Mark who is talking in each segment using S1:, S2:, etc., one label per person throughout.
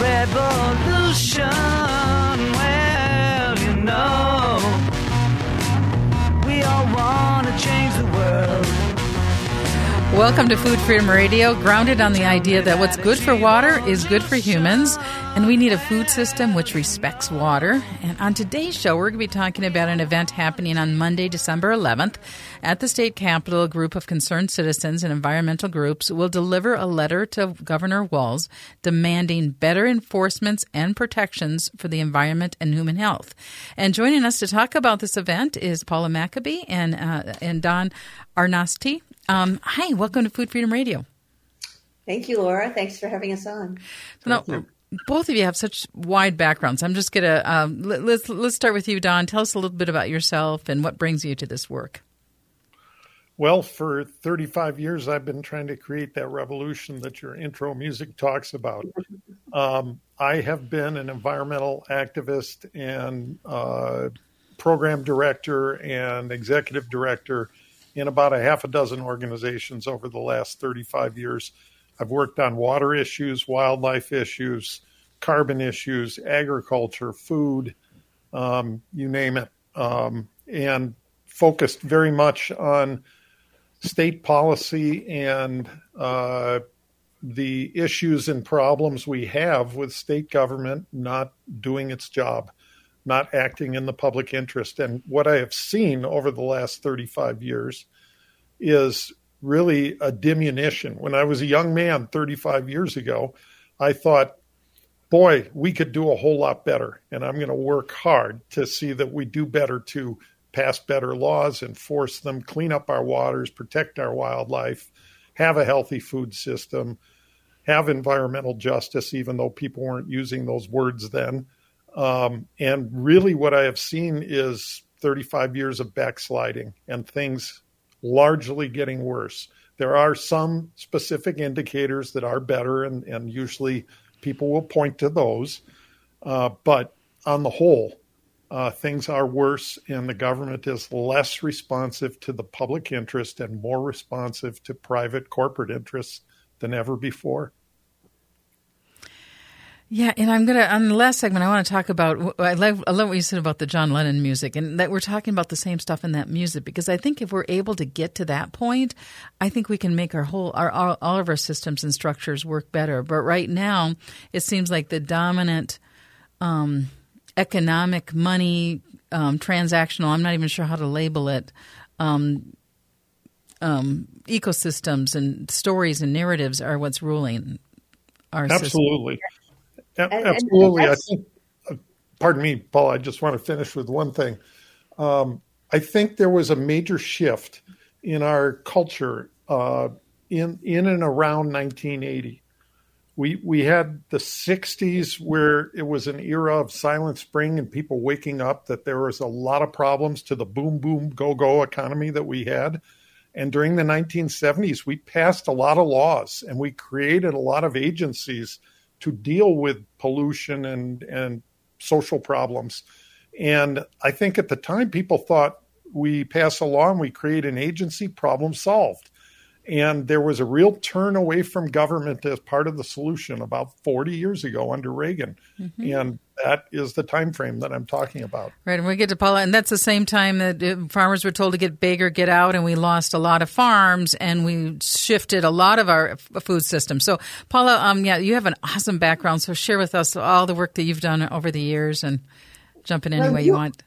S1: revolution.
S2: Welcome to Food Freedom Radio, grounded on the idea that what's good for water is good for humans, and we need a food system which respects water. And on today's show, we're going to be talking about an event happening on Monday, December 11th. At the state capitol, a group of concerned citizens and environmental groups will deliver a letter to Governor Walz demanding better enforcements and protections for the environment and human health. And joining us to talk about this event is Paula Maccabee and, uh, and Don Arnosti. Um, hi, welcome to Food Freedom Radio.
S3: Thank you, Laura. Thanks for having us on.
S2: So now, both of you have such wide backgrounds. I'm just gonna um, let, let's let's start with you, Don. Tell us a little bit about yourself and what brings you to this work.
S4: Well, for 35 years, I've been trying to create that revolution that your intro music talks about. Um, I have been an environmental activist and uh, program director and executive director in about a half a dozen organizations over the last 35 years. I've worked on water issues, wildlife issues, carbon issues, agriculture, food, um, you name it, um, and focused very much on state policy and uh, the issues and problems we have with state government not doing its job, not acting in the public interest. And what I have seen over the last 35 years is really a diminution. When I was a young man 35 years ago, I thought, boy, we could do a whole lot better. And I'm going to work hard to see that we do better to pass better laws, enforce them, clean up our waters, protect our wildlife, have a healthy food system, have environmental justice, even though people weren't using those words then. Um, and really, what I have seen is 35 years of backsliding and things largely getting worse. There are some specific indicators that are better, and, and usually people will point to those. Uh, but on the whole, uh, things are worse, and the government is less responsive to the public interest and more responsive to private corporate interests than ever before.
S2: Yeah, and I'm gonna on the last segment. I want to talk about. I love, I love what you said about the John Lennon music, and that we're talking about the same stuff in that music. Because I think if we're able to get to that point, I think we can make our whole, our all, all of our systems and structures work better. But right now, it seems like the dominant um, economic money um, transactional. I'm not even sure how to label it. Um, um, ecosystems and stories and narratives are what's ruling our
S4: Absolutely.
S2: System.
S4: And, Absolutely. And I think, uh, pardon me, Paul, I just want to finish with one thing. Um, I think there was a major shift in our culture uh, in, in and around 1980. We, we had the 60s where it was an era of silent spring and people waking up that there was a lot of problems to the boom, boom, go, go economy that we had. And during the 1970s, we passed a lot of laws and we created a lot of agencies – to deal with pollution and and social problems. And I think at the time people thought we pass a law and we create an agency, problem solved. And there was a real turn away from government as part of the solution about 40 years ago under Reagan. Mm-hmm. And that is the time frame that I'm talking about.
S2: Right, and we get to Paula, and that's the same time that uh, farmers were told to get bigger, get out, and we lost a lot of farms, and we shifted a lot of our food system. So, Paula, um, yeah, you have an awesome background. So, share with us all the work that you've done over the years, and jump in any well, way you, you, want.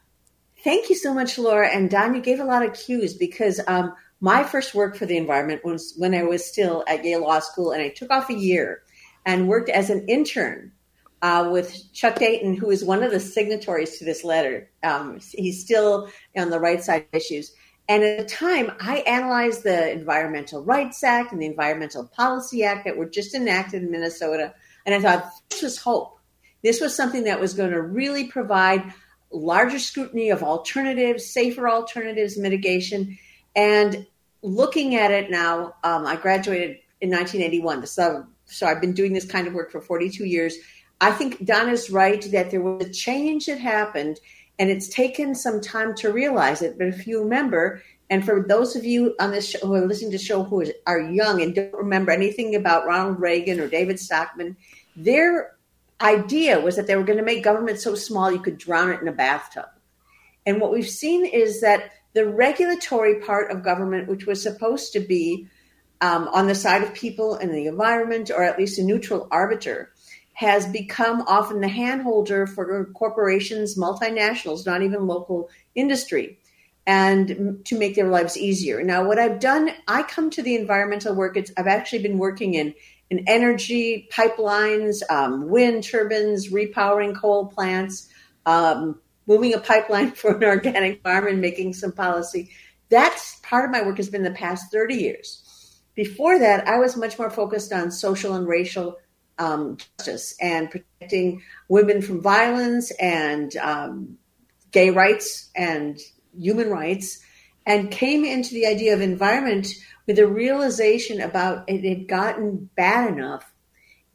S3: Thank you so much, Laura and Don. You gave a lot of cues because um, my first work for the environment was when I was still at Yale Law School, and I took off a year and worked as an intern uh, with Chuck Dayton, who is one of the signatories to this letter. Um, he's still on the right side issues. And at the time, I analyzed the Environmental Rights Act and the Environmental Policy Act that were just enacted in Minnesota. And I thought this was hope. This was something that was going to really provide larger scrutiny of alternatives, safer alternatives, mitigation. And looking at it now, um, I graduated in 1981. So, so I've been doing this kind of work for 42 years I think Donna's right that there was a change that happened and it's taken some time to realize it. But if you remember, and for those of you on this show who are listening to the show who are young and don't remember anything about Ronald Reagan or David Stockman, their idea was that they were going to make government so small you could drown it in a bathtub. And what we've seen is that the regulatory part of government, which was supposed to be um, on the side of people and the environment, or at least a neutral arbiter, has become often the handholder for corporations, multinationals, not even local industry, and to make their lives easier. Now, what I've done, I come to the environmental work. I've actually been working in in energy pipelines, um, wind turbines, repowering coal plants, um, moving a pipeline for an organic farm, and making some policy. That's part of my work has been the past 30 years. Before that, I was much more focused on social and racial um, justice and protecting women from violence and um, gay rights and human rights, and came into the idea of environment with a realization about it had gotten bad enough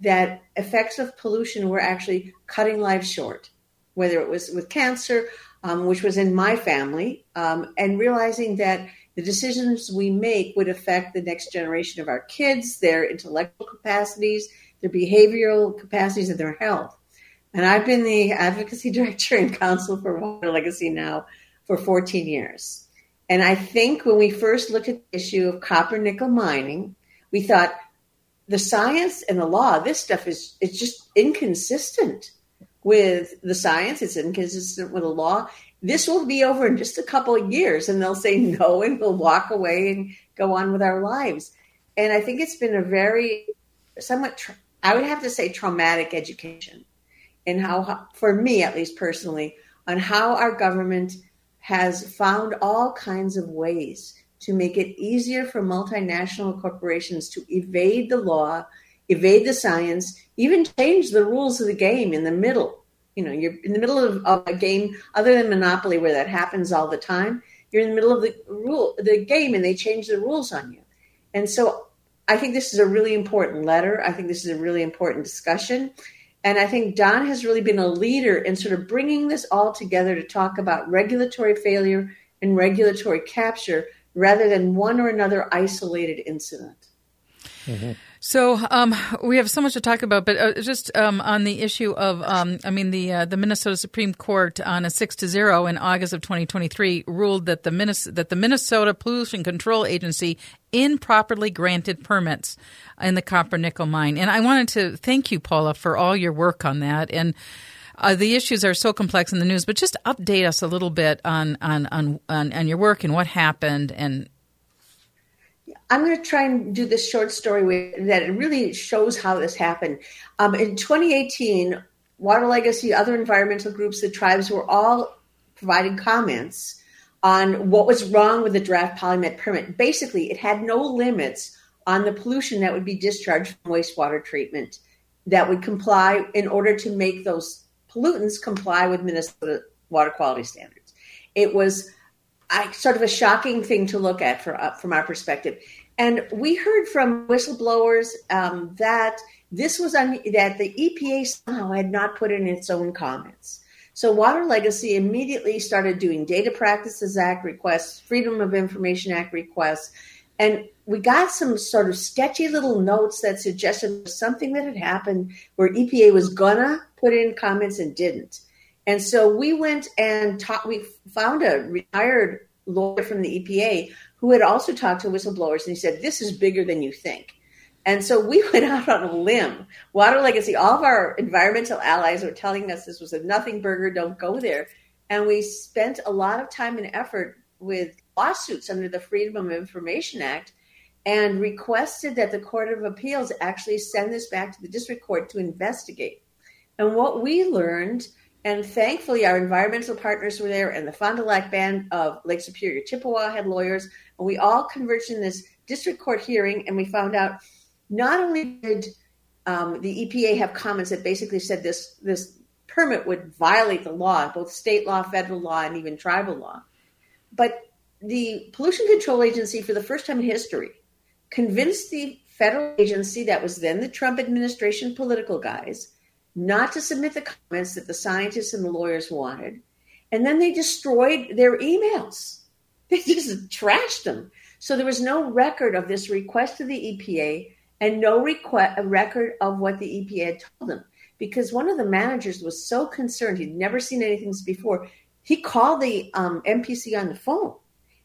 S3: that effects of pollution were actually cutting lives short, whether it was with cancer, um, which was in my family, um, and realizing that the decisions we make would affect the next generation of our kids, their intellectual capacities, their behavioral capacities, and their health. And I've been the advocacy director and counsel for Water Legacy now for 14 years. And I think when we first looked at the issue of copper nickel mining, we thought the science and the law, this stuff is it's just inconsistent with the science, it's inconsistent with the law. This will be over in just a couple of years, and they'll say no, and we'll walk away and go on with our lives. And I think it's been a very, somewhat, I would have to say, traumatic education, and how, for me at least personally, on how our government has found all kinds of ways to make it easier for multinational corporations to evade the law, evade the science, even change the rules of the game in the middle. You know, you're in the middle of, of a game other than Monopoly, where that happens all the time. You're in the middle of the rule, the game, and they change the rules on you. And so, I think this is a really important letter. I think this is a really important discussion. And I think Don has really been a leader in sort of bringing this all together to talk about regulatory failure and regulatory capture rather than one or another isolated incident.
S2: Mm-hmm. So um, we have so much to talk about, but uh, just um, on the issue of, um, I mean, the uh, the Minnesota Supreme Court on a six to zero in August of 2023 ruled that the Minnesota, that the Minnesota Pollution Control Agency improperly granted permits in the copper nickel mine, and I wanted to thank you, Paula, for all your work on that and. Uh, the issues are so complex in the news, but just update us a little bit on on on, on, on your work and what happened and
S3: I'm going to try and do this short story that really shows how this happened. Um, in 2018, Water Legacy, other environmental groups, the tribes were all providing comments on what was wrong with the draft PolyMet permit. Basically, it had no limits on the pollution that would be discharged from wastewater treatment that would comply in order to make those pollutants comply with Minnesota water quality standards. It was I, sort of a shocking thing to look at for, uh, from our perspective. And we heard from whistleblowers um, that this was un- that the EPA somehow had not put in its own comments. So Water Legacy immediately started doing Data Practices Act requests, Freedom of Information Act requests, and we got some sort of sketchy little notes that suggested something that had happened where EPA was gonna put in comments and didn't. And so we went and talked, we found a retired lawyer from the EPA who had also talked to whistleblowers, and he said, This is bigger than you think. And so we went out on a limb. Water Legacy, all of our environmental allies were telling us this was a nothing burger, don't go there. And we spent a lot of time and effort with lawsuits under the Freedom of Information Act and requested that the Court of Appeals actually send this back to the district court to investigate. And what we learned and thankfully, our environmental partners were there, and the Fond du Lac Band of Lake Superior Chippewa had lawyers. And we all converged in this district court hearing, and we found out not only did um, the EPA have comments that basically said this this permit would violate the law, both state law, federal law, and even tribal law, but the Pollution Control Agency, for the first time in history, convinced the federal agency that was then the Trump administration political guys not to submit the comments that the scientists and the lawyers wanted. And then they destroyed their emails. They just trashed them. So there was no record of this request to the EPA and no request, record of what the EPA had told them. because one of the managers was so concerned. He'd never seen anything before. He called the um, MPC on the phone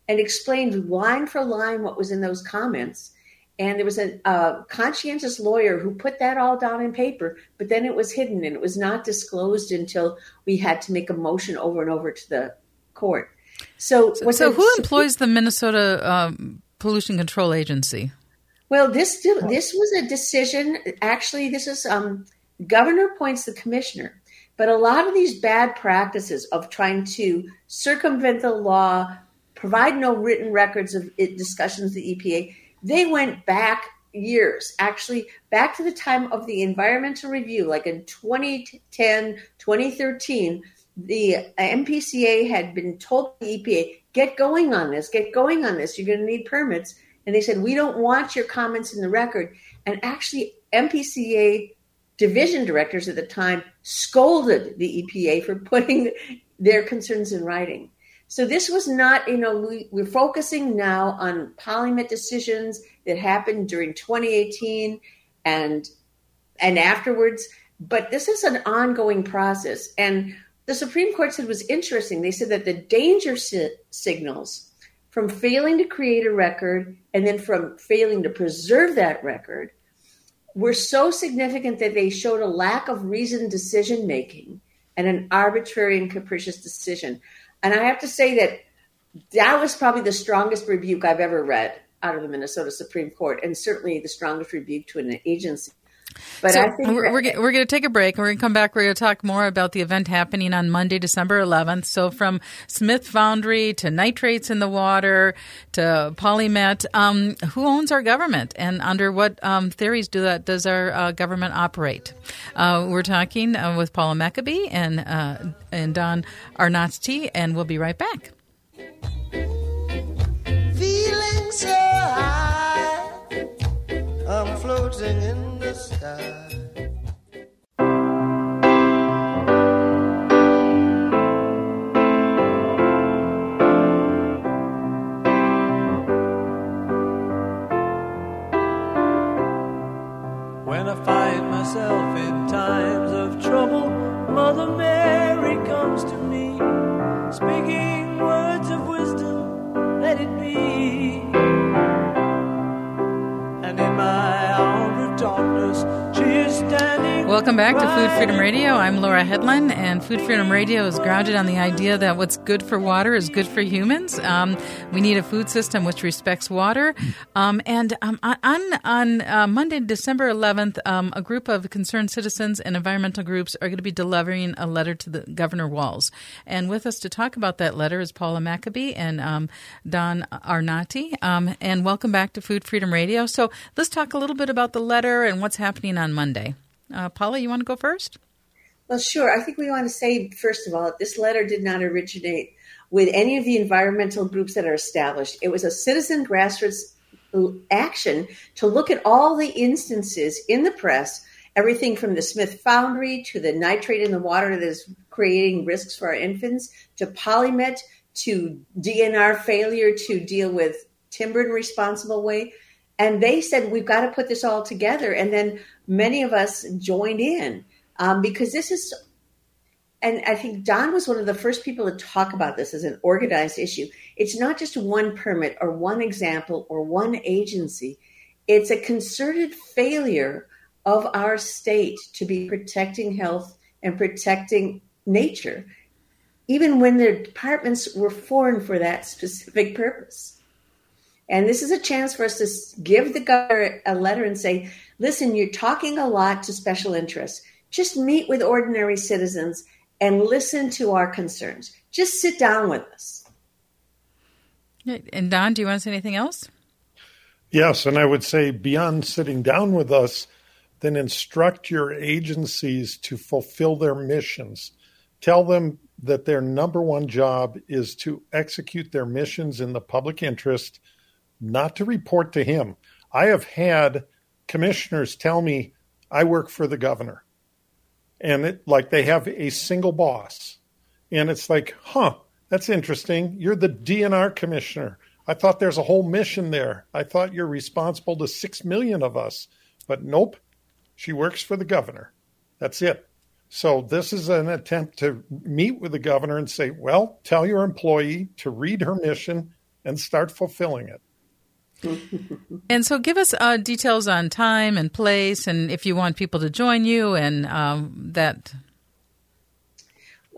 S3: and explained line for line what was in those comments. And there was a, a, conscientious lawyer who put that all down in paper, but then it was hidden and it was not disclosed until we had to make a motion over and over to the court. So,
S2: so, so who employs the Minnesota um, Pollution Control Agency?
S3: Well, this this was a decision. Actually, this is um, governor appoints the commissioner, but a lot of these bad practices of trying to circumvent the law, provide no written records of it, discussions the EPA, they went back years, actually back to the time of the environmental review, like in 2010, 2013 the MPCA had been told the EPA, get going on this, get going on this. You're going to need permits. And they said, we don't want your comments in the record. And actually, MPCA division directors at the time scolded the EPA for putting their concerns in writing. So this was not, you know, we, we're focusing now on PolyMet decisions that happened during 2018 and and afterwards. But this is an ongoing process. And the Supreme Court said was interesting. They said that the danger si- signals from failing to create a record and then from failing to preserve that record were so significant that they showed a lack of reasoned decision making and an arbitrary and capricious decision. And I have to say that that was probably the strongest rebuke I've ever read out of the Minnesota Supreme Court, and certainly the strongest rebuke to an agency.
S2: But so we're, we're, we're going to take a break and we're going to come back. We're going to talk more about the event happening on Monday, December 11th. So from Smith Foundry to nitrates in the water to Polymet, um, who owns our government and under what um, theories do that does our uh, government operate? Uh, we're talking uh, with Paula Maccabee and uh, and Don Arnott, and we'll be right back. Feeling so high, I'm floating in sky. Food Freedom Radio is grounded on the idea that what's good for water is good for humans. Um, we need a food system which respects water. Um, and um, on on uh, Monday, December 11th, um, a group of concerned citizens and environmental groups are going to be delivering a letter to the Governor Walz. And with us to talk about that letter is Paula Maccabee and um, Don Arnosti. Um, and welcome back to Food Freedom Radio. So let's talk a little bit about the letter and what's happening on Monday. Uh, Paula, you want to go first?
S3: Well, sure. I think we want to say, first of all, that this letter did not originate with any of the environmental groups that are established. It was a citizen grassroots action to look at all the instances in the press, everything from the Smith Foundry to the nitrate in the water that is creating risks for our infants, to Polymet, to DNR failure to deal with timber in a responsible way. And they said, we've got to put this all together. And then many of us joined in um, because this is, and I think Don was one of the first people to talk about this as an organized issue. It's not just one permit or one example or one agency, it's a concerted failure of our state to be protecting health and protecting nature, even when the departments were formed for that specific purpose. And this is a chance for us to give the governor a letter and say, listen, you're talking a lot to special interests. Just meet with ordinary citizens and listen to our concerns. Just sit down with us.
S2: And Don, do you want to say anything else?
S4: Yes, and I would say beyond sitting down with us, then instruct your agencies to fulfill their missions. Tell them that their number one job is to execute their missions in the public interest not to report to him. I have had commissioners tell me I work for the governor. And it like they have a single boss. And it's like, huh, that's interesting. You're the DNR commissioner. I thought there's a whole mission there. I thought you're responsible to six million of us. But nope, she works for the governor. That's it. So this is an attempt to meet with the governor and say, well, tell your employee to read her mission and start fulfilling it.
S2: and so give us uh, details on time and place and if you want people to join you and um, that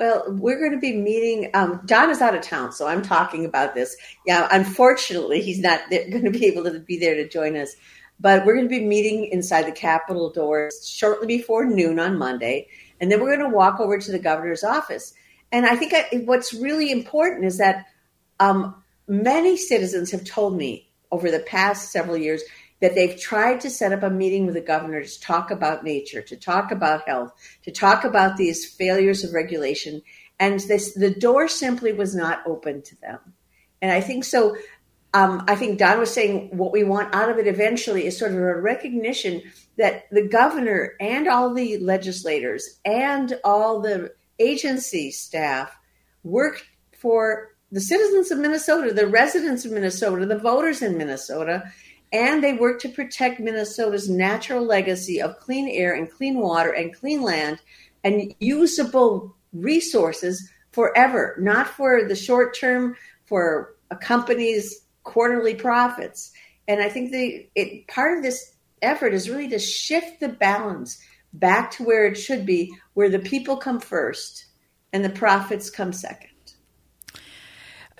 S3: well, we're going to be meeting. Um, Don is out of town, so I'm talking about this. Yeah, unfortunately, he's not going to be able to be there to join us. But we're going to be meeting inside the Capitol doors shortly before noon on Monday, and then we're going to walk over to the governor's office. And I think I, what's really important is that um, many citizens have told me over the past several years that they've tried to set up a meeting with the governor to talk about nature, to talk about health, to talk about these failures of regulation. And this, the door simply was not open to them. And I think so. Um, I think Don was saying what we want out of it eventually is sort of a recognition that the governor and all the legislators and all the agency staff work for the citizens of Minnesota, the residents of Minnesota, the voters in Minnesota, and they work to protect Minnesota's natural legacy of clean air and clean water and clean land and usable resources forever, not for the short term, for a company's quarterly profits. And I think the it, part of this effort is really to shift the balance back to where it should be, where the people come first and the profits come second.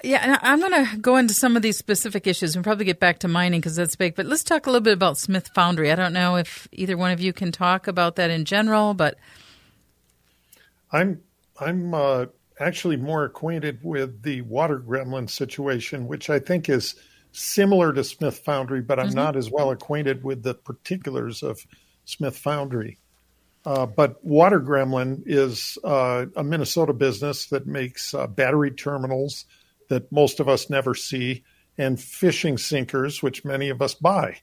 S2: Yeah, I'm going to go into some of these specific issues and probably get back to mining because that's big. But let's talk a little bit about Smith Foundry. I don't know if either one of you can talk about that in general, but
S4: I'm I'm uh, actually more acquainted with the water gremlin situation, which I think is similar to Smith Foundry, but I'm mm-hmm. not as well acquainted with the particulars of Smith Foundry. Uh, but Water Gremlin is uh, a Minnesota business that makes uh, battery terminals that most of us never see, and fishing sinkers, which many of us buy.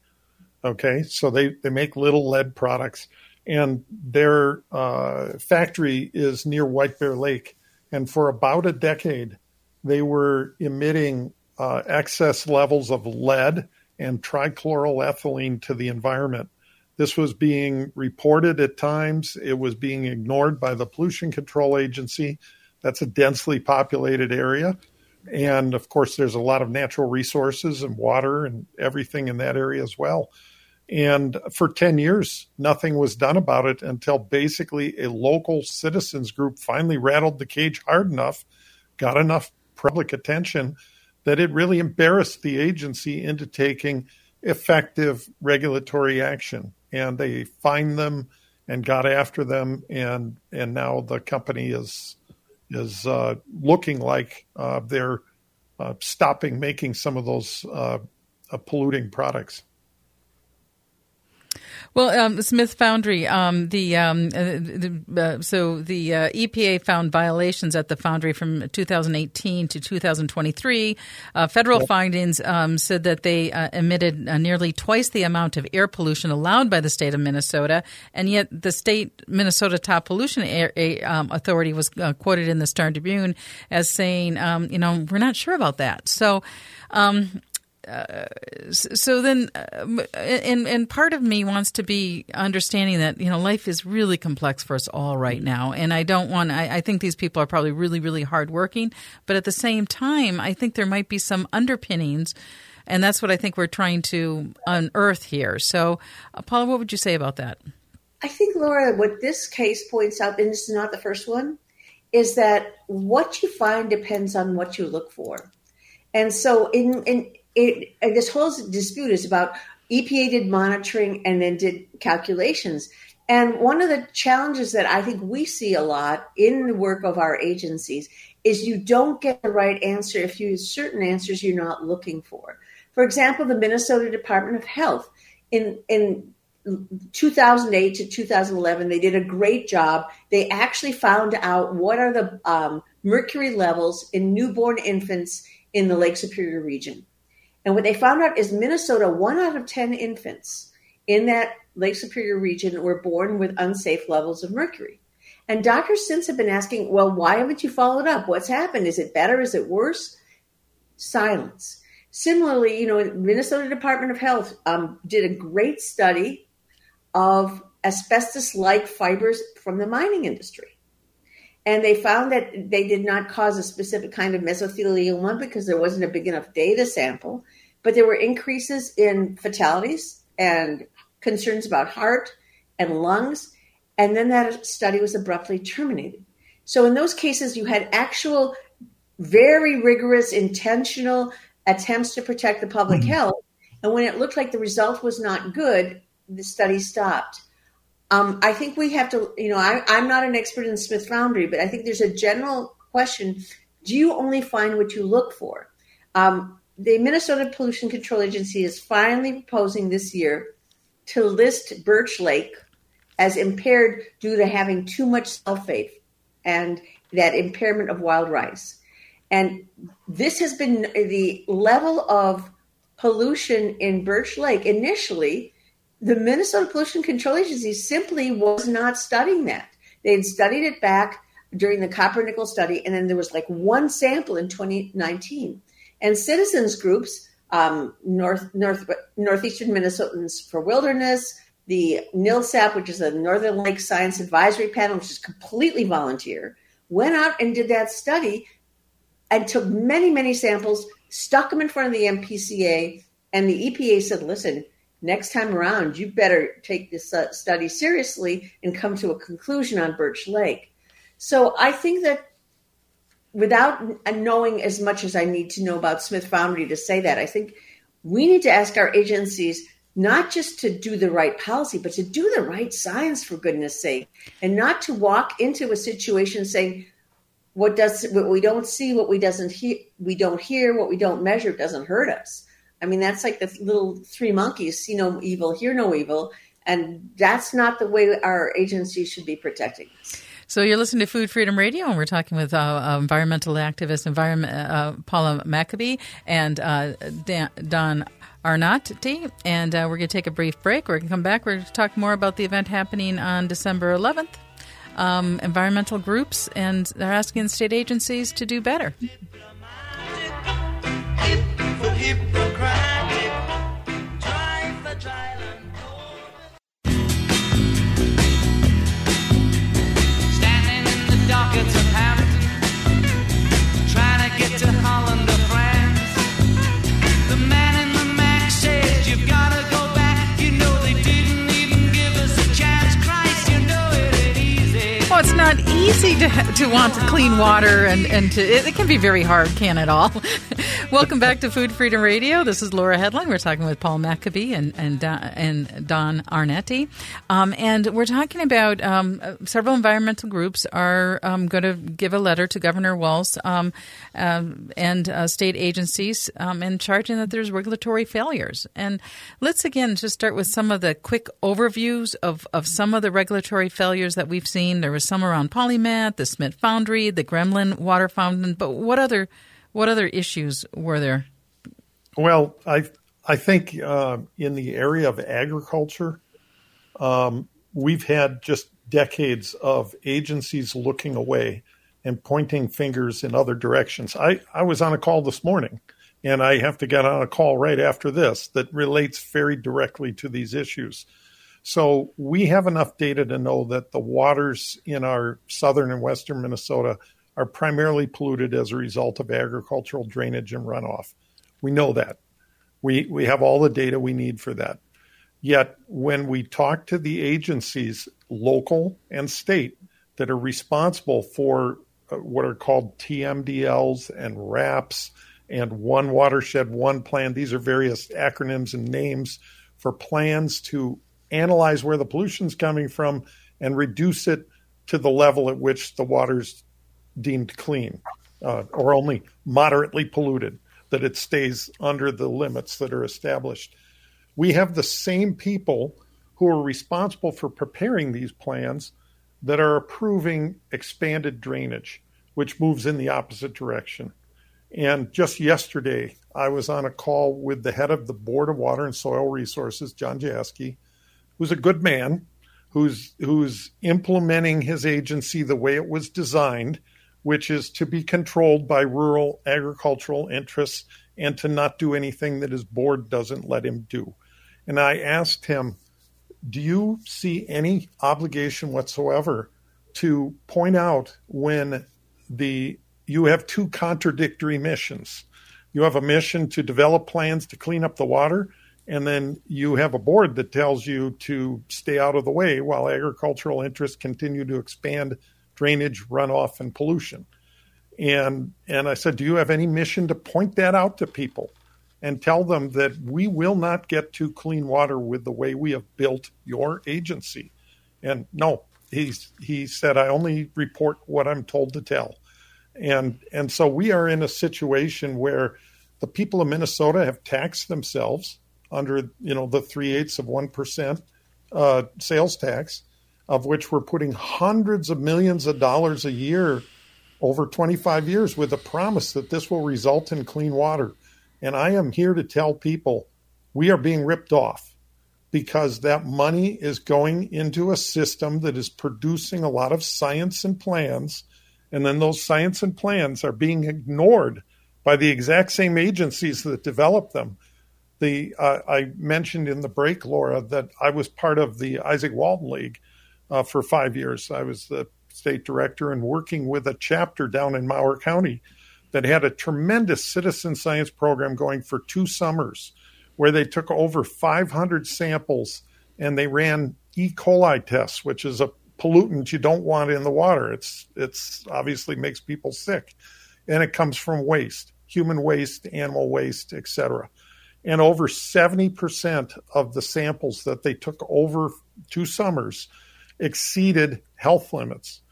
S4: Okay, so they, they make little lead products, and their uh, factory is near White Bear Lake. And for about a decade, they were emitting uh, excess levels of lead and trichloroethylene to the environment. This was being reported at times. It was being ignored by the Pollution Control Agency. That's a densely populated area. And of course, there's a lot of natural resources and water and everything in that area as well. And for 10 years, nothing was done about it until basically a local citizens group finally rattled the cage hard enough, got enough public attention that it really embarrassed the agency into taking effective regulatory action. And they fined them and got after them. And, and now the company is is uh, looking like uh, they're uh, stopping making some of those uh, polluting products.
S2: Well, um, Smith Foundry, um, the, um, uh, the uh, so the uh, EPA found violations at the foundry from 2018 to 2023. Uh, federal yep. findings um, said that they uh, emitted uh, nearly twice the amount of air pollution allowed by the state of Minnesota, and yet the state Minnesota Top Pollution air, um, Authority was quoted in the Star Tribune as saying, um, you know, we're not sure about that. So. Um, uh, so then, uh, and and part of me wants to be understanding that you know life is really complex for us all right now, and I don't want. I, I think these people are probably really really hardworking, but at the same time, I think there might be some underpinnings, and that's what I think we're trying to unearth here. So, uh, Paula, what would you say about that?
S3: I think Laura, what this case points out, and this is not the first one, is that what you find depends on what you look for. And so, in, in it, this whole dispute is about EPA did monitoring and then did calculations. And one of the challenges that I think we see a lot in the work of our agencies is you don't get the right answer if you use certain answers you're not looking for. For example, the Minnesota Department of Health in in 2008 to 2011, they did a great job. They actually found out what are the um, mercury levels in newborn infants in the Lake Superior region. And what they found out is Minnesota, one out of 10 infants in that Lake Superior region were born with unsafe levels of mercury. And doctors since have been asking, well, why haven't you followed up? What's happened? Is it better? Is it worse? Silence. Similarly, you know, Minnesota Department of Health um, did a great study of asbestos like fibers from the mining industry. And they found that they did not cause a specific kind of mesothelioma because there wasn't a big enough data sample, but there were increases in fatalities and concerns about heart and lungs. And then that study was abruptly terminated. So in those cases, you had actual, very rigorous, intentional attempts to protect the public mm-hmm. health. And when it looked like the result was not good, the study stopped. Um, I think we have to, you know, I, I'm not an expert in Smith Foundry, but I think there's a general question do you only find what you look for? Um, the Minnesota Pollution Control Agency is finally proposing this year to list Birch Lake as impaired due to having too much sulfate and that impairment of wild rice. And this has been the level of pollution in Birch Lake initially the Minnesota Pollution Control Agency simply was not studying that. They had studied it back during the copper nickel study, and then there was like one sample in 2019. And citizens groups, um, North, North, Northeastern Minnesotans for Wilderness, the NILSAP, which is the Northern Lake Science Advisory Panel, which is completely volunteer, went out and did that study and took many, many samples, stuck them in front of the MPCA, and the EPA said, listen, next time around, you better take this uh, study seriously and come to a conclusion on Birch Lake. So I think that without knowing as much as I need to know about Smith Foundry to say that, I think we need to ask our agencies not just to do the right policy, but to do the right science for goodness sake, and not to walk into a situation saying, what does what we don't see, what we doesn't hear, we don't hear, what we don't measure doesn't hurt us. I mean, that's like the little three monkeys see no evil, hear no evil. And that's not the way our agencies should be protecting us.
S2: So you're listening to Food Freedom Radio, and we're talking with uh, uh, environmental activist, environment uh, Paula Maccabee and uh, Dan, Don Arnott. And uh, we're going to take a brief break. We're going to come back. We're going to talk more about the event happening on December 11th. Um, environmental groups, and they're asking state agencies to do better. Easy to, to want clean water and, and to, it, it can be very hard, can it all? Welcome back to Food Freedom Radio. This is Laura Hedlund. We're talking with Paul Maccabee and, and, and Don Arnosti. Um, and we're talking about um, several environmental groups are um, going to give a letter to Governor Walz um, um, and uh, state agencies um, and charging that there's regulatory failures. And let's again just start with some of the quick overviews of, of some of the regulatory failures that we've seen. There was some around around PolyMet, the Smith Foundry, the Gremlin water fountain. But what other what other issues were there?
S4: Well, I I think uh, in the area of agriculture, um, we've had just decades of agencies looking away and pointing fingers in other directions. I, I was on a call this morning, and I have to get on a call right after this that relates very directly to these issues. So we have enough data to know that the waters in our southern and western Minnesota are primarily polluted as a result of agricultural drainage and runoff. We know that. We, we have all the data we need for that. Yet, when we talk to the agencies, local and state, that are responsible for uh, what are called TMDLs and WRAPS and One Watershed, One Plan, these are various acronyms and names for plans to analyze where the pollution is coming from and reduce it to the level at which the water's deemed clean uh, or only moderately polluted, that it stays under the limits that are established. We have the same people who are responsible for preparing these plans that are approving expanded drainage, which moves in the opposite direction. And just yesterday, I was on a call with the head of the Board of Water and Soil Resources, John Jaschke, who's a good man, who's who's implementing his agency the way it was designed, which is to be controlled by rural agricultural interests and to not do anything that his board doesn't let him do. And I asked him, do you see any obligation whatsoever to point out when the you have two contradictory missions? You have a mission to develop plans to clean up the water, and then you have a board that tells you to stay out of the way while agricultural interests continue to expand drainage, runoff, and pollution. And and I said, do you have any mission to point that out to people? and tell them that we will not get to clean water with the way we have built your agency. And no, he's, he said, I only report what I'm told to tell. And, and so we are in a situation where the people of Minnesota have taxed themselves under, you know, the three eighths of 1% uh, sales tax, of which we're putting hundreds of millions of dollars a year over 25 years with a promise that this will result in clean water. And I am here to tell people we are being ripped off because that money is going into a system that is producing a lot of science and plans. And then those science and plans are being ignored by the exact same agencies that develop them. The uh, I mentioned in the break, Laura, that I was part of the Izaak Walton League uh, for five years. I was the state director and working with a chapter down in Mower County that had a tremendous citizen science program going for two summers where they took over 500 samples and they ran E. coli tests, which is a pollutant you don't want in the water. It's it's obviously makes people sick. And it comes from waste, human waste, animal waste, etc. And over 70% of the samples that they took over two summers exceeded health limits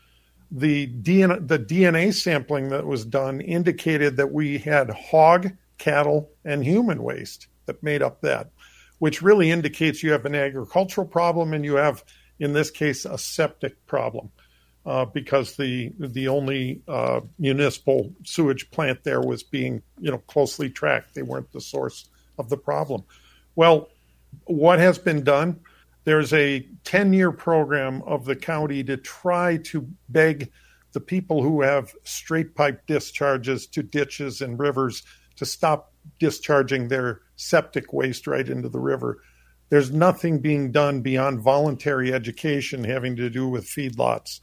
S4: the DNA, the DNA sampling that was done indicated that we had hog, cattle, and human waste that made up that, which really indicates you have an agricultural problem and you have, in this case, a septic problem. Uh, because the the only uh, municipal sewage plant there was being you know closely tracked. They weren't the source of the problem. Well, what has been done? there's a 10 year program of the county to try to beg the people who have straight pipe discharges to ditches and rivers to stop discharging their septic waste right into the river. There's nothing being done beyond voluntary education having to do with feedlots.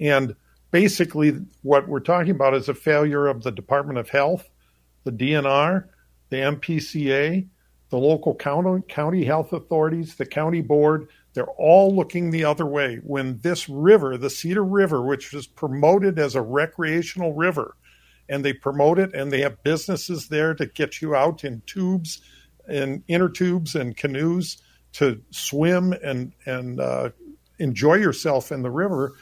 S4: And basically, what we're talking about is a failure of the Department of Health, the DNR, the MPCA, the local county, county health authorities, the county board, they're all looking the other way. When this river, the Cedar River, which was promoted as a recreational river, and they promote it and they have businesses there to get you out in tubes and inner tubes and canoes to swim and and uh, enjoy yourself in the river.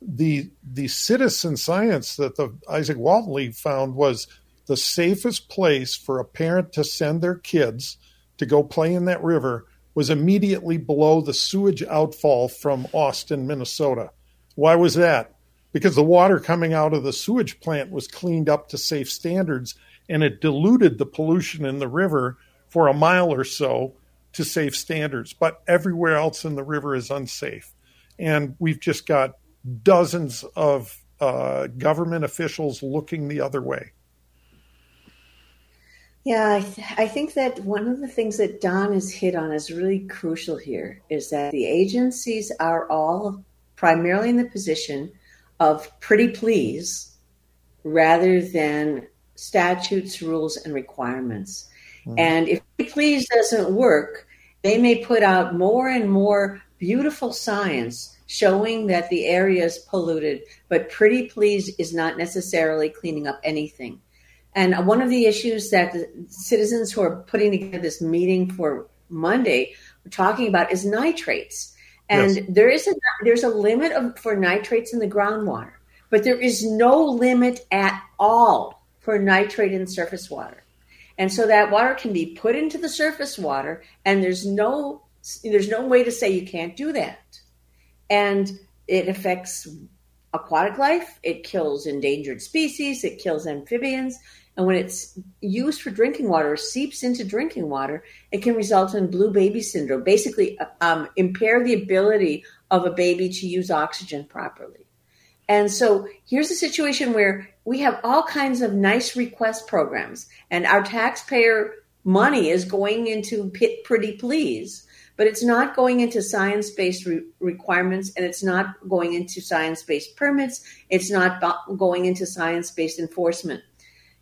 S4: The the citizen science that the Izaak Walton League found was the safest place for a parent to send their kids to go play in that river was immediately below the sewage outfall from Austin, Minnesota. Why was that? Because the water coming out of the sewage plant was cleaned up to safe standards and it diluted the pollution in the river for a mile or so to safe standards. But everywhere else in the river is unsafe. And we've just got dozens of uh, government officials looking the other way.
S3: Yeah, I, th- I, think that one of the things that Don has hit on is really crucial here is that the agencies are all primarily in the position of pretty please rather than statutes, rules, and requirements. Mm-hmm. And if pretty please doesn't work, they may put out more and more beautiful science showing that the area is polluted, but pretty please is not necessarily cleaning up anything. And one of the issues that the citizens who are putting together this meeting for Monday are talking about is nitrates. And yes. there is a there's a limit of, for nitrates in the groundwater, but there is no limit at all for nitrate in surface water. And so that water can be put into the surface water, and there's no there's no way to say you can't do that. And it affects aquatic life. It kills endangered species. It kills amphibians. And when it's used for drinking water, seeps into drinking water, it can result in blue baby syndrome, basically um, impair the ability of a baby to use oxygen properly. And so here's a situation where we have all kinds of nice request programs, and our taxpayer money is going into pit pretty please. but it's not going into science based re- requirements and it's not going into science based permits. It's not going into science based enforcement.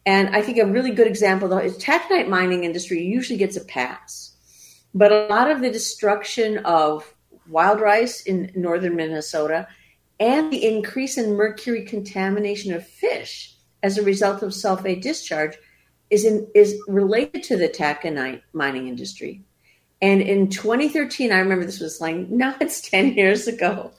S3: And I think a really good example, though, is taconite mining industry usually gets a pass. But a lot of the destruction of wild rice in northern Minnesota and the increase in mercury contamination of fish as a result of sulfate discharge is in, is related to the taconite mining industry. And in 2013, I remember this was like, now it's 10 years ago,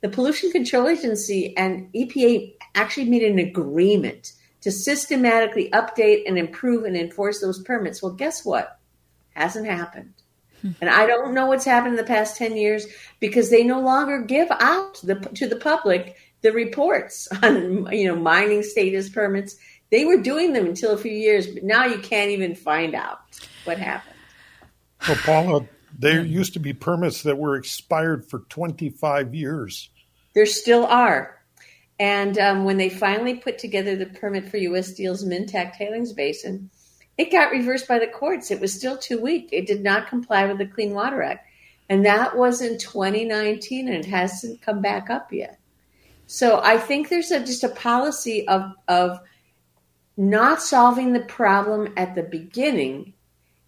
S3: the Pollution Control Agency and EPA actually made an agreement to systematically update and improve and enforce those permits. Well, guess what? Hasn't happened. Hmm. And I don't know what's happened in the past 10 years because they no longer give out the, to the public the reports on you know mining status permits. They were doing them until a few years, but now you can't even find out what happened.
S4: Well, Paula, there used to be permits that were expired for 25 years.
S3: There still are. And um, when they finally put together the permit for U.S. Steel's Minntac tailings basin, it got reversed by the courts. It was still too weak. It did not comply with the Clean Water Act. And that was in 2019, and it hasn't come back up yet. So I think there's a, just a policy of, of not solving the problem at the beginning.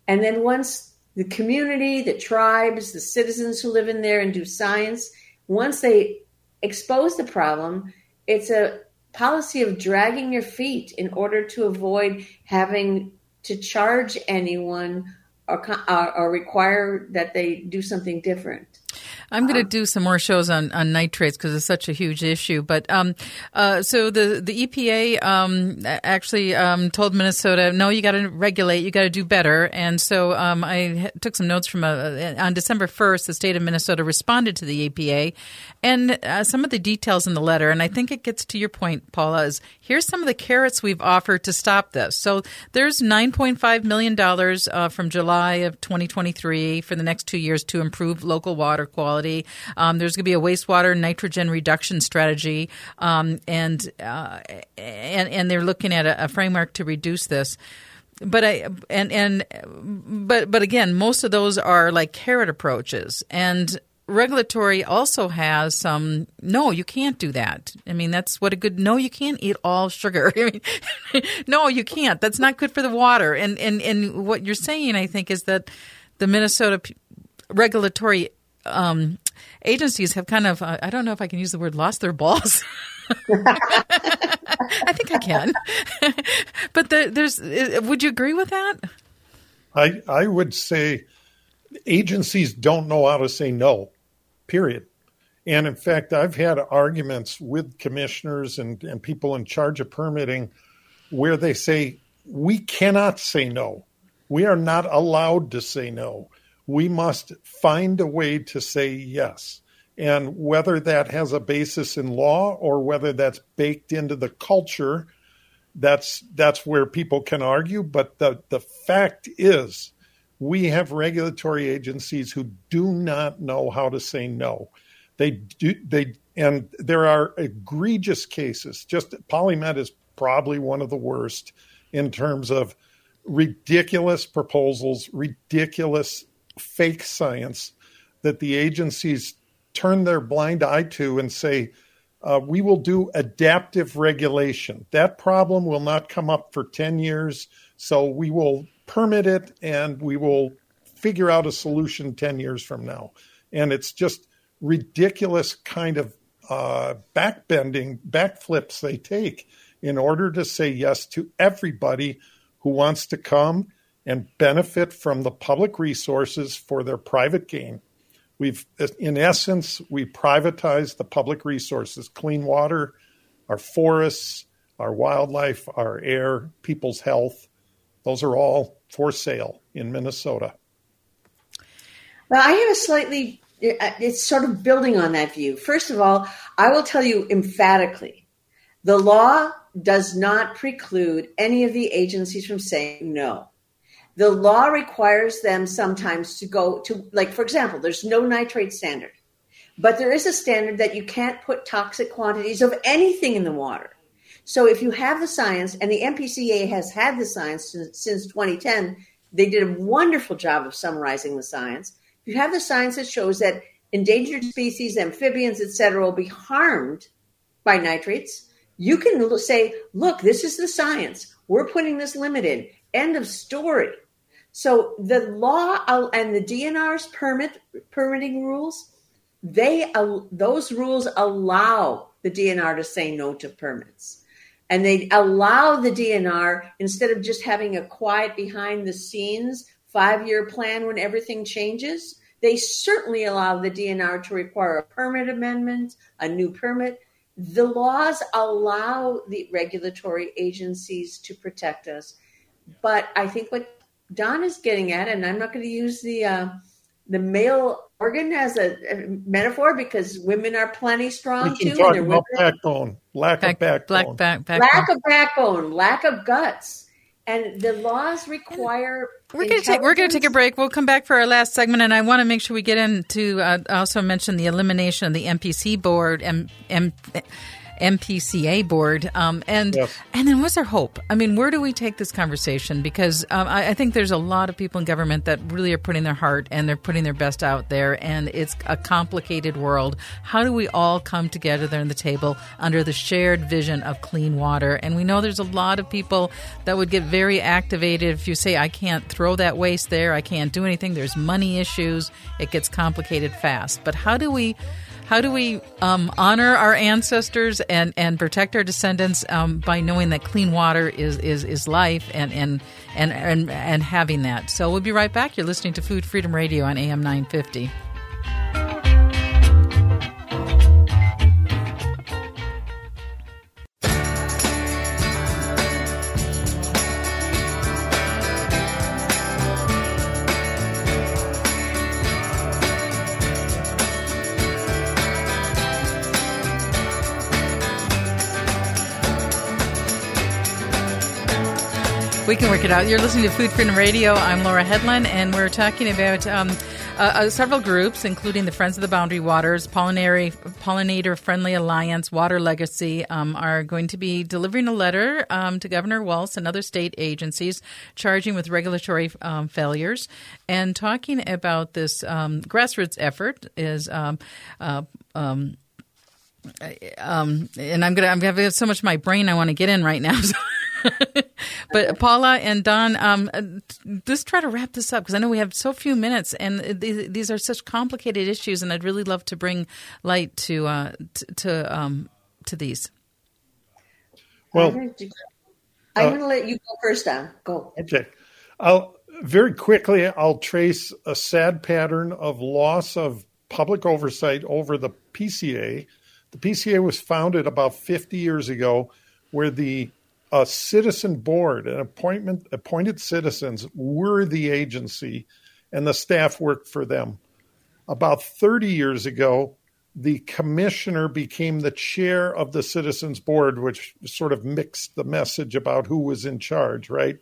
S3: And then once the community, the tribes, the citizens who live in there and do science, once they expose the problem, it's a policy of dragging your feet in order to avoid having to charge anyone or, or, require that they do something different.
S2: I'm going to do some more shows on, on nitrates because it's such a huge issue. But um, uh, so the the EPA um, actually um, told Minnesota, no, you got to regulate, you got to do better. And so um, I took some notes from a, on December 1st, the state of Minnesota responded to the EPA, and uh, some of the details in the letter. And I think it gets to your point, Paula. Is here's some of the carrots we've offered to stop this. So there's 9.5 million dollars uh, from July of 2023 for the next two years to improve local water quality facility. Um, there's going to be a wastewater nitrogen reduction strategy, um, and uh, and and they're looking at a, a framework to reduce this but I and and but but again, most of those are like carrot approaches, and regulatory also has some. No, you can't do that. I mean, that's what a good. No, you can't eat all sugar. I mean, no, you can't. That's not good for the water. And and and what you're saying, I think, is that the Minnesota regulatory um, agencies have kind of, uh, I don't know if I can use the word lost their balls. I think I can. but the, there's, would you agree with that?
S4: I, I would say agencies don't know how to say no, period. And in fact, I've had arguments with commissioners and, and people in charge of permitting where they say, we cannot say no. We are not allowed to say no we must find a way to say yes. And whether that has a basis in law or whether that's baked into the culture, that's that's where people can argue. But the, the fact is we have regulatory agencies who do not know how to say no. They do they and there are egregious cases. Just PolyMet is probably one of the worst in terms of ridiculous proposals, ridiculous fake science that the agencies turn their blind eye to and say, uh, we will do adaptive regulation. That problem will not come up for 10 years, so we will permit it and we will figure out a solution 10 years from now. And it's just ridiculous kind of uh, backbending, backflips they take in order to say yes to everybody who wants to come and benefit from the public resources for their private gain. We've, in essence, we privatize the public resources clean water, our forests, our wildlife, our air, people's health. Those are all for sale in Minnesota.
S3: Well, I have a slightly, it's sort of building on that view. First of all, I will tell you emphatically the law does not preclude any of the agencies from saying no the law requires them sometimes to go to like for example there's no nitrate standard but there is a standard that you can't put toxic quantities of anything in the water so if you have the science and the MPCA has had the science since, since 2010 they did a wonderful job of summarizing the science If you have the science that shows that endangered species, amphibians, etc., will be harmed by nitrates, you can say, look, this is the science. We're putting this limit in. End of story. So the law and the DNR's permit permitting rules, they those rules allow the DNR to say no to permits. And they allow the DNR instead of just having a quiet behind the scenes 5-year plan when everything changes, they certainly allow the DNR to require a permit amendment, a new permit. The laws allow the regulatory agencies to protect us. But I think what Don is getting at, and I'm not going to use the uh, the male organ as a, a, metaphor because women are plenty strong
S4: we can
S3: too.
S4: Talk about backbone, lack
S2: back,
S4: of backbone,
S2: back, back,
S3: lack of backbone, lack of guts, and the laws require.
S2: We're going to take we're going to take a break. We'll come back for our last segment, and I want to make sure we get into uh, also mention the elimination of the MPC board and. M- M- MPCA board. Um, and yes. and then what's our hope? I mean, where do we take this conversation? Because um, I, I, think there's a lot of people in government that really are putting their heart and they're putting their best out there, and it's a complicated world. How do we all come together there on the table under the shared vision of clean water? And we know there's a lot of people that would get very activated if you say, I can't throw that waste there, I can't do anything. There's money issues, it gets complicated fast. But how do we how do we um, honor our ancestors and, and protect our descendants um, by knowing that clean water is, is, is life and, and, and, and, and having that? So we'll be right back. You're listening to Food Freedom Radio on AM 950. We can work it out. You're listening to Food Freedom Radio. I'm Laura Headland, and we're talking about um, uh, uh, several groups, including the Friends of the Boundary Waters, Pollinator Friendly Alliance, Water Legacy, um, are going to be delivering a letter um, to Governor Walz and other state agencies charging with regulatory um, failures and talking about this um, grassroots effort is. Um, uh, um, and I'm gonna I'm having so much my brain I want to get in right now. but Paula and Don, um, let's try to wrap this up because I know we have so few minutes, and these, these, are such complicated issues, and I'd really love to bring light to uh, t- to um, to these.
S4: Well,
S3: I'm going to uh, let you go first. Don, go.
S4: Okay, I'll very quickly. I'll trace a sad pattern of loss of public oversight over the PCA. The PCA was founded about 50 years ago, where the a citizen board, an appointment appointed citizens were the agency, and the staff worked for them. About 30 years ago, the commissioner became the chair of the citizens board, which sort of mixed the message about who was in charge, right?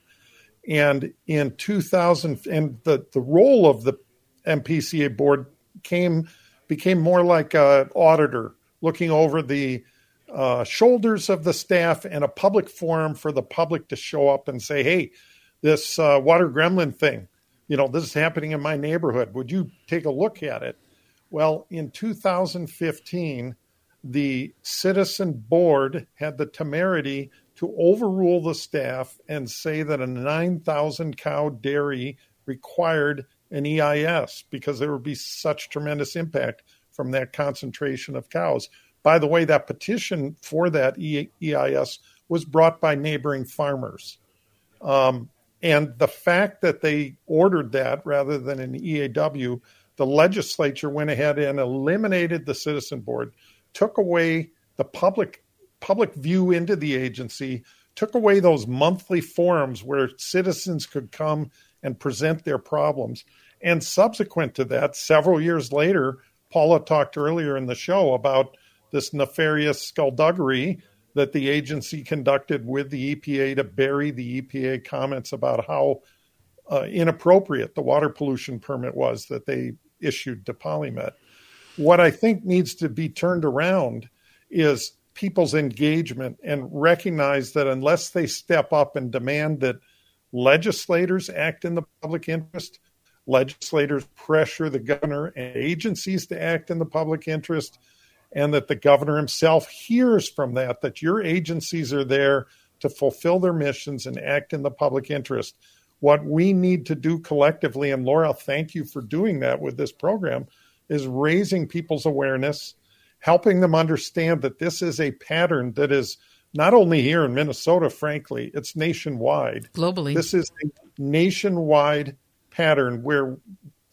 S4: And in 2000, and the, the role of the MPCA board came became more like an auditor looking over the uh, shoulders of the staff and a public forum for the public to show up and say, hey, this uh, Water Gremlin thing, you know, this is happening in my neighborhood. Would you take a look at it? Well, in 2015, the citizen board had the temerity to overrule the staff and say that a 9,000 cow dairy required an EIS because there would be such tremendous impact from that concentration of cows. By the way, that petition for that EIS was brought by neighboring farmers. Um, and the fact that they ordered that rather than an EAW, the legislature went ahead and eliminated the citizen board, took away the public public view into the agency, took away those monthly forums where citizens could come and present their problems. And subsequent to that, several years later, Paula talked earlier in the show about this nefarious skullduggery that the agency conducted with the EPA to bury the EPA comments about how uh, inappropriate the water pollution permit was that they issued to PolyMet. What I think needs to be turned around is people's engagement and recognize that unless they step up and demand that legislators act in the public interest, legislators pressure the governor and agencies to act in the public interest, and that the governor himself hears from that, that your agencies are there to fulfill their missions and act in the public interest. What we need to do collectively, and Laura, thank you for doing that with this program, is raising people's awareness, helping them understand that this is a pattern that is not only here in Minnesota, frankly, it's nationwide.
S2: Globally.
S4: This is a nationwide pattern where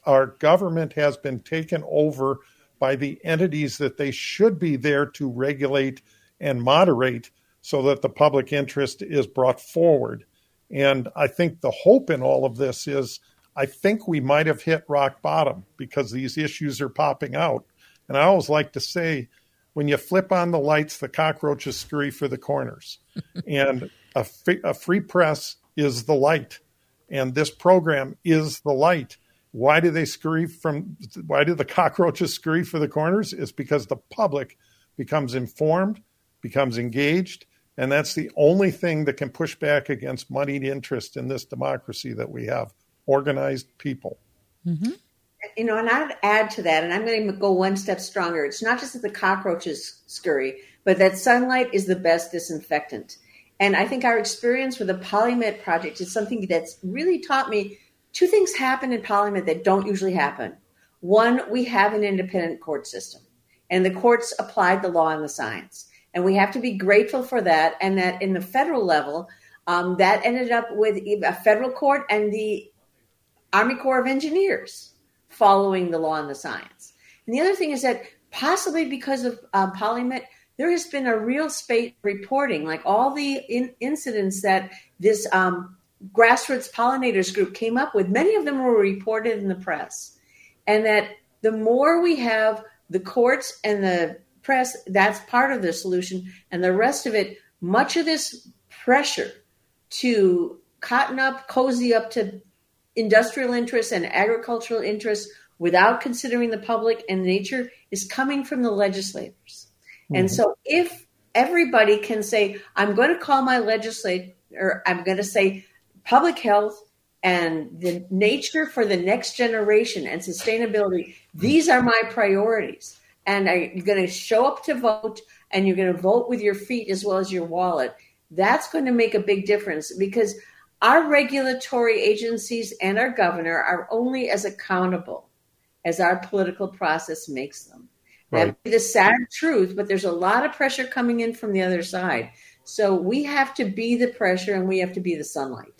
S4: our government has been taken over by the entities that they should be there to regulate and moderate so that the public interest is brought forward. And I think the hope in all of this is I think we might have hit rock bottom because these issues are popping out. And I always like to say, when you flip on the lights, the cockroaches scurry for the corners. and a, free, a free press is the light. And this program is the light. Why do they scurry from? Why do the cockroaches scurry for the corners? It's because the public becomes informed, becomes engaged, and that's the only thing that can push back against moneyed interest in this democracy that we have organized people.
S3: Mm-hmm. You know, and I'd add to that, and I'm going to go one step stronger. It's not just that the cockroaches scurry, but that sunlight is the best disinfectant. And I think our experience with the PolyMet project is something that's really taught me two things happen in PolyMet that don't usually happen. One, we have an independent court system, and the courts applied the law and the science. And we have to be grateful for that. And that in the federal level, um, that ended up with a federal court and the Army Corps of Engineers following the law and the science. And the other thing is that possibly because of uh, there has been a real spate reporting, like all the in- incidents that this um, grassroots pollinators group came up with, many of them were reported in the press. And that the more we have the courts and the press, that's part of the solution. And the rest of it, much of this pressure to cotton up, cozy up to industrial interests and agricultural interests without considering the public and nature is coming from the legislators. Mm-hmm. And so if everybody can say, I'm going to call my legislator, I'm going to say public health and the nature for the next generation and sustainability, these are my priorities. And you're going to show up to vote and you're going to vote with your feet as well as your wallet. That's going to make a big difference because our regulatory agencies and our governor are only as accountable as our political process makes them. Right. That's the sad truth, but there's a lot of pressure coming in from the other side. So we have to be the pressure and we have to be the sunlight.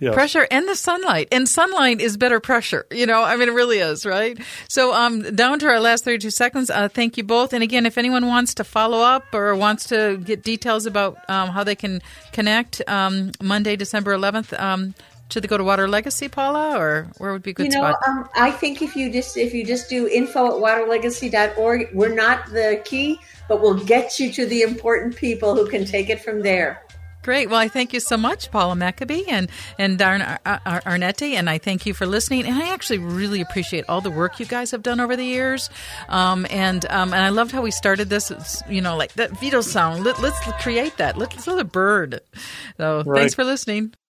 S2: Yes. Pressure and the sunlight. And sunlight is better pressure. You know, I mean, it really is, right? So, um, down to our last 32 seconds. Uh, thank you both. And again, if anyone wants to follow up or wants to get details about um, how they can connect, um, Monday, December 11th, um, should they go to Water Legacy, Paula, or where would be a good
S3: you know,
S2: spot?
S3: Um, I think if you just if you just do info at waterlegacy.org, we're not the key, but we'll get you to the important people who can take it from there.
S2: Great. Well, I thank you so much, Paula Maccabee and, and Darn Ar- Ar- Arnetti, and I thank you for listening. And I actually really appreciate all the work you guys have done over the years. Um, and um, and I loved how we started this, it's, you know, like that Vito sound. Let, us create that. Let's throw the bird. So right. thanks for listening.